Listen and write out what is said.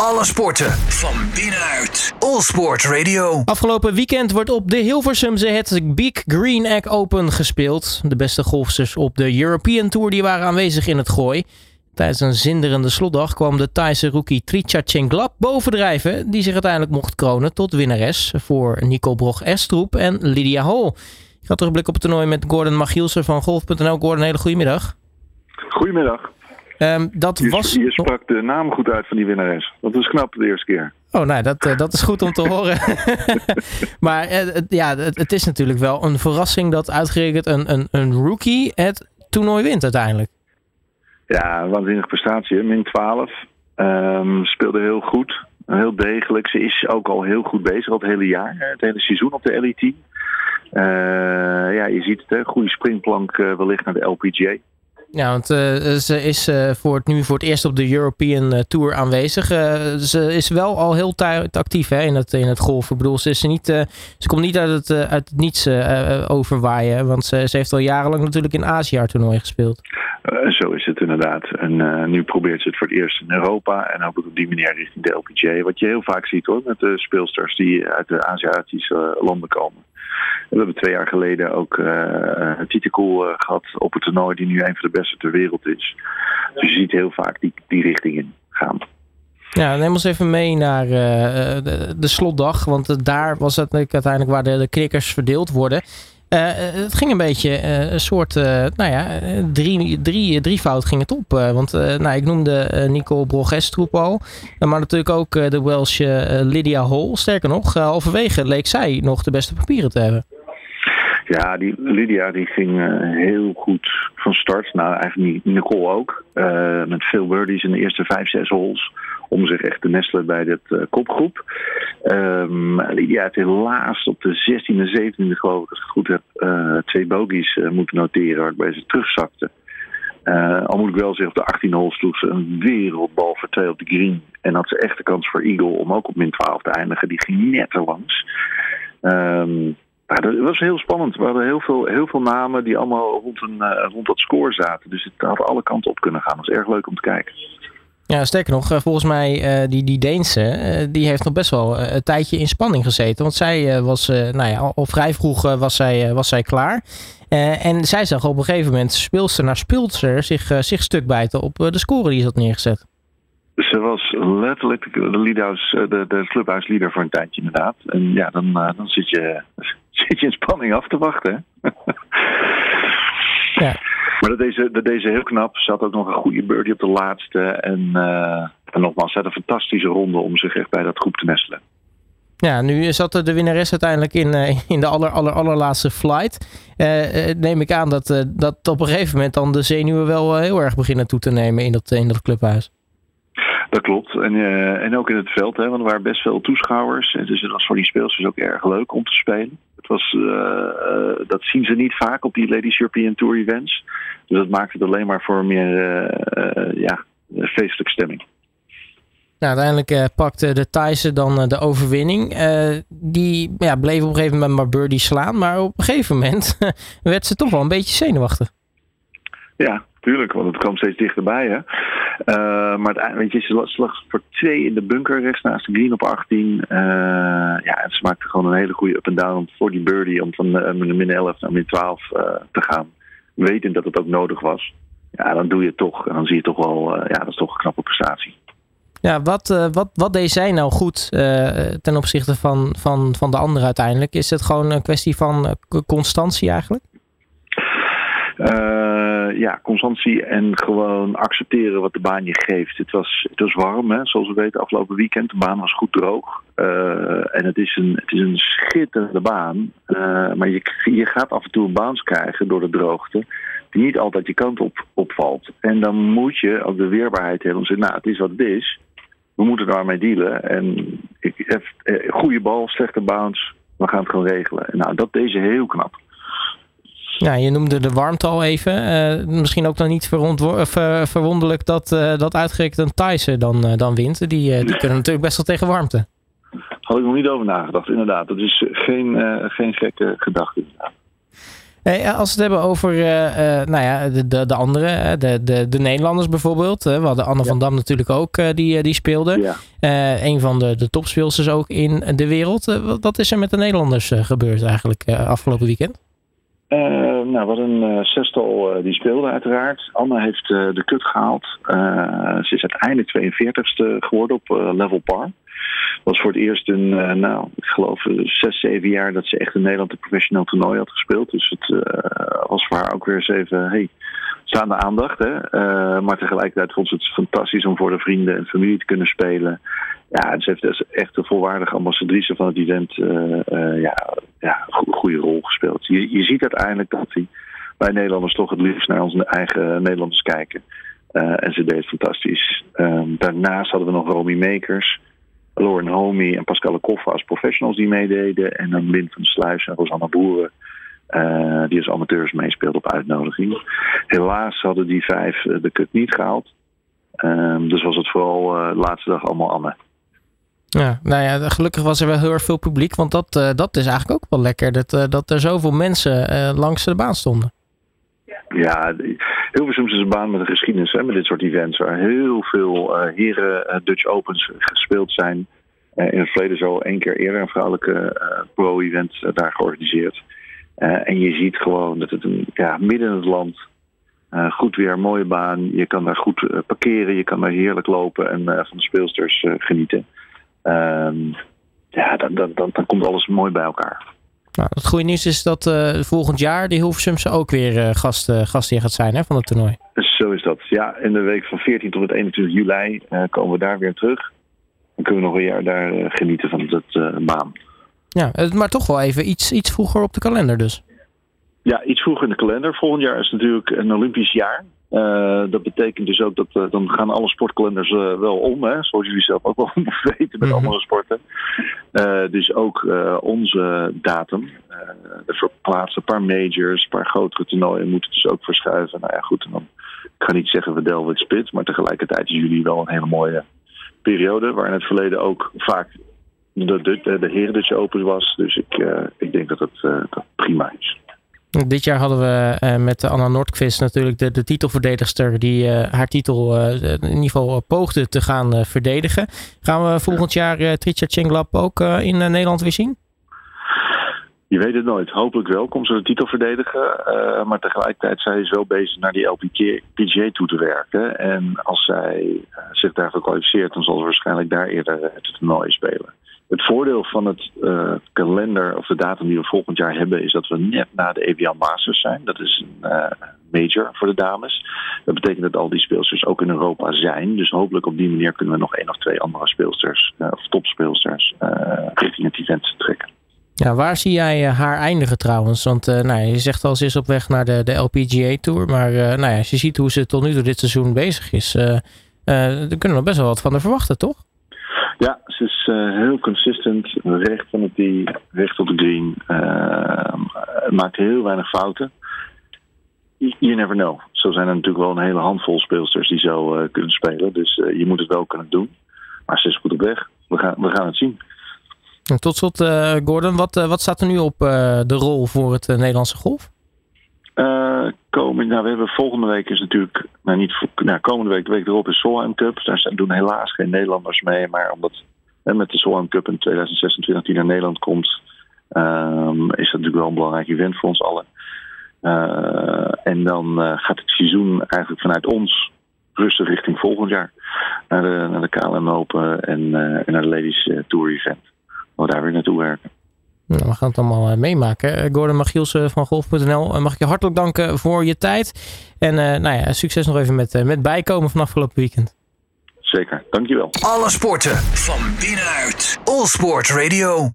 Alle sporten van binnenuit. All Sport Radio. Afgelopen weekend wordt op de Hilversumse het Big Green Egg Open gespeeld. De beste golfsters op de European Tour die waren aanwezig in het gooi. Tijdens een zinderende slotdag kwam de Thaise rookie Tricha Chenglap bovendrijven, die zich uiteindelijk mocht kronen tot winnares voor Nico Brog-Estroep en Lydia Hall. Ik ga terugblik op het toernooi met Gordon Machielsen van Golf.nl. Gordon, hele goede middag. Goedemiddag. Um, dat je, was... je sprak de naam goed uit van die winnares. Dat was knap de eerste keer. Oh, nou, dat, uh, dat is goed om te horen. maar uh, het, ja, het, het, is natuurlijk wel een verrassing dat uitgerekend een, een, een rookie het toernooi wint uiteindelijk. Ja, waanzinnige prestatie. Min 12. Um, speelde heel goed. Heel degelijk. Ze is ook al heel goed bezig, al het hele jaar. Het hele seizoen op de LET. Uh, ja, je ziet het, hè. goede springplank wellicht naar de LPGA. Ja, want uh, ze is uh, voor het, nu voor het eerst op de European uh, Tour aanwezig. ze is wel al heel actief hè, in, het, in het golf. Ik bedoel, ze, is niet, ze komt niet uit het, uit het niets overwaaien. Want ze, heeft al jarenlang natuurlijk in Azië haar toernooi gespeeld. zo is het inderdaad. En nu probeert ze het voor het eerst in Europa. En hopelijk op die manier richting de LPGA. Wat je heel vaak ziet hoor, met de speelsters die uit de Aziatische landen komen. We hebben twee jaar geleden ook uh, Titecool uh, gehad op het toernooi, die nu een van de beste ter wereld is. Dus je ziet heel vaak die, die richting in gaan. Ja, neem ons even mee naar de, slotdag. Want daar was het uiteindelijk waar de, de verdeeld worden. Uh, het ging een beetje uh, een soort, uh, nou ja, drie, drie, drievoud ging het op. want nou, ik noemde Nico Brogestroep al. maar natuurlijk ook de Welsh Lydia Hall. Sterker nog, halverwege leek zij nog de beste papieren te hebben. Ja, die Lydia die ging heel goed van start. Nou, eigenlijk Nicole ook. met veel birdies in de eerste vijf, zes holes om zich echt te nestelen bij dit uh, kopgroep. Um, Lydia heeft helaas op de 16e en 17e geloof ik, als ik het goed heb, uh, twee bogies uh, moeten noteren waarbij ze terugzakte. al moet ik wel zeggen, op de 18 holes sloeg ze een wereldbal voor twee op de green. En had ze echt de kans voor Eagle om ook op min 12 te eindigen. Die ging net er langs. Um, dat was heel spannend. We hadden heel veel, heel veel namen die allemaal rond, een, rond dat score zaten. Dus het had alle kanten op kunnen gaan. Dat was erg leuk om te kijken. Ja, sterker nog, volgens mij uh, die, die Deense, uh, die heeft nog best wel een tijdje in spanning gezeten. Want zij uh, was, nou ja, al vrij vroeg was, zij, was zij klaar. en zij zag op een gegeven moment speelster naar speelster zich, zich stuk bijten op de score die ze had neergezet. Ze was letterlijk de, leadhouse, de, de clubhuisleader voor een tijdje inderdaad. En ja, dan, dan zit, je, zit je in spanning af te wachten. ja. Maar dat deze, dat deze heel knap. Had ook nog een goede birdie op de laatste. En, uh, en nogmaals, ze had een fantastische ronde om zich echt bij dat groep te nestelen. Ja, nu zat de winnares uiteindelijk in, uh, in de aller, aller, allerlaatste flight. Uh, neem ik aan dat, dat op een gegeven moment dan de zenuwen wel heel erg beginnen toe te nemen in dat, in dat clubhuis. Dat klopt. En, uh, en ook in het veld, hè, want er waren best veel toeschouwers. Dus het was voor die speelsters ook erg leuk om te spelen. Het was, uh, uh, dat zien ze niet vaak op die Ladies European Tour events. Dus dat maakt het alleen maar voor meer ja, feestelijke stemming. Nou, uiteindelijk pakte de Thaise dan de overwinning. die ja, bleef op een gegeven moment maar birdie slaan. Maar op een gegeven moment werd ze toch wel een beetje zenuwachtig. Ja, tuurlijk, want het kwam steeds dichterbij. Hè? Uh, maar weet je, ze slag voor twee in de bunker rechts naast de green op 18. Uh, ja, en ze maakte gewoon een hele goede up-and-down voor die birdie om van uh, min 11 naar min 12 te gaan. Wetend dat het ook nodig was. Ja, dan doe je het toch. En dan zie je toch wel, ja, dat is toch een knappe prestatie. Ja, wat, wat, wat deed zij nou goed ten opzichte van, van, van de anderen uiteindelijk? Is het gewoon een kwestie van constantie eigenlijk? Uh, ja, constantie en gewoon accepteren wat de baan je geeft. Het was, het was warm, hè, zoals we weten, afgelopen weekend. De baan was goed droog. Uh, en het is een, het is een schitterende baan. Uh, maar je, je gaat af en toe een bounce krijgen door de droogte. Die niet altijd je kant op, opvalt. En dan moet je ook de weerbaarheid hebben om zeggen, nou, het is wat het is. We moeten daarmee dealen. En ik heb goede bal, slechte bounce. We gaan het gewoon regelen. En nou, dat deze heel knap. Ja, je noemde de warmte al even. Uh, misschien ook dan niet ver verwonderlijk dat, uh, dat uitgerekend een Thaise dan, uh, dan wint. Die, die kunnen natuurlijk best wel tegen warmte. Had ik nog niet over nagedacht, inderdaad. Dat is geen, geen gekke gedachte. Hey, als we het hebben over nou ja, de, de, de andere, de, de, de Nederlanders bijvoorbeeld. we hadden Anne van Dam natuurlijk ook, die, die speelde. Ja. een van de, de topspeelsters ook in de wereld. wat is er met de Nederlanders gebeurd eigenlijk afgelopen weekend? Uh, nou, wat een uh, zestal uh, die speelde uiteraard. Anne heeft de kut gehaald. ze is uiteindelijk 42ste geworden op level par. Was voor het eerst in, nou, ik geloof zes, zeven jaar dat ze echt in Nederland een professioneel toernooi had gespeeld. Dus het was voor haar ook weer eens even, hey, staande aandacht. Hè? maar tegelijkertijd vond ze het fantastisch om voor de vrienden en familie te kunnen spelen. Ja, ze heeft dus echt een volwaardige ambassadrice van het event uh, ja, ja, goede rol gespeeld. Je, je ziet uiteindelijk dat hij wij Nederlanders toch het liefst naar onze eigen Nederlanders kijken. Uh, en ze deed het fantastisch. Um, daarnaast hadden we nog Romy Makers, Lauren Homey en Pascal Koffa als professionals die meededen. En dan Lin van Sluis en Rosanna Boeren. Die als amateurs meespeelden op uitnodiging. Helaas hadden die vijf de kut niet gehaald. Um, dus was het vooral de laatste dag allemaal Anne. Ja, nou ja, gelukkig was er wel heel erg veel publiek. Want dat, uh, dat is eigenlijk ook wel lekker. Dat, uh, dat er zoveel mensen uh, langs de baan stonden. Ja, Hilversum is een baan met een geschiedenis hè, met dit soort events. Waar heel veel heren Dutch Opens gespeeld zijn. in het verleden zo één keer eerder een vrouwelijke pro-event daar georganiseerd. en je ziet gewoon dat het een, ja, midden in het land goed weer, mooie baan. Je kan daar goed parkeren, je kan daar heerlijk lopen en van de speelsters genieten. Um, ja, dan, dan, dan, dan, komt alles mooi bij elkaar. Nou, het goede nieuws is dat uh, volgend jaar de Hilversumse ook weer uh, gast, uh, gastheer gaat zijn hè, van het toernooi. Zo is dat. Ja, in de week van 14 tot met 21 juli komen we daar weer terug. Dan kunnen we nog een jaar daar genieten van het baan. Ja, maar toch wel even iets, iets vroeger op de kalender dus. Ja, iets vroeger in de kalender. Volgend jaar is natuurlijk een Olympisch jaar. Uh, dat betekent dus ook dat uh, dan gaan alle sportkalenders uh, wel om, hè, zoals jullie zelf ook wel weten met mm -hmm. andere sporten. dus ook onze datum. we verplaatsen een paar majors, een paar grotere toernooien moeten dus ook verschuiven. Nou ja, goed, en dan, ik ga niet zeggen we delven het spits, maar tegelijkertijd is jullie wel een hele mooie periode, waar in het verleden ook vaak de, de, de Heren Dutch Open was. Dus ik, ik denk dat het dat prima is. Dit jaar hadden we uh, met Anna Noordqvist natuurlijk de, de titelverdedigster die uh, haar titel uh, in ieder geval poogde te gaan verdedigen. Gaan we volgend jaar uh, Tritja Chenglap ook in Nederland weer zien? Je weet het nooit. Hopelijk wel komt ze de titel verdedigen. maar tegelijkertijd zij is wel bezig naar die LPGA toe te werken. En als zij zich daarvoor kwalificeert, dan zal ze waarschijnlijk daar eerder het toernooi spelen. Het voordeel van het uh, kalender of de datum die we volgend jaar hebben, is dat we net na de Evian Masters zijn. Dat is een uh, major voor de dames. Dat betekent dat al die speelsters ook in Europa zijn. Dus hopelijk op die manier kunnen we nog één of twee andere speelsters, uh, of topspeelsters, richting het event trekken. Ja, waar zie jij haar eindigen trouwens? Want nou, je zegt al, ze is op weg naar de, de LPGA Tour. Maar nou ja, als je ziet hoe ze tot nu toe dit seizoen bezig is, dan kunnen we best wel wat van haar verwachten, toch? Ja, ze is uh, heel consistent, recht van het tee, recht op de green. Uh, maakt heel weinig fouten. You never know. Zo zijn er natuurlijk wel een hele handvol speelsters die zo uh, kunnen spelen. Dus je moet het wel kunnen doen. Maar ze is goed op weg. We gaan, we gaan het zien. En tot slot, Gordon, wat, wat staat er nu op de rol voor het Nederlandse golf? Uh, komen, nou, we hebben volgende week is natuurlijk, nou niet nou, komende week, de week erop is Solheim Cup. Daar doen helaas geen Nederlanders mee, maar omdat hè, met de Solheim Cup in 2026 die naar Nederland komt, um, is dat natuurlijk wel een belangrijk event voor ons allen. Uh, en dan uh, gaat het seizoen eigenlijk vanuit ons rustig richting volgend jaar. Naar de, naar de KLM Open en, en naar de Ladies Tour Event. Waar we daar weer naartoe werken. Nou, we gaan het allemaal uh, meemaken. Gordon Magielsen van Golf.nl, uh, mag ik je hartelijk danken voor je tijd. En uh, nou ja, succes nog even met, met bijkomen van afgelopen weekend. Zeker, dankjewel. Alle sporten van binnenuit. All Sport Radio.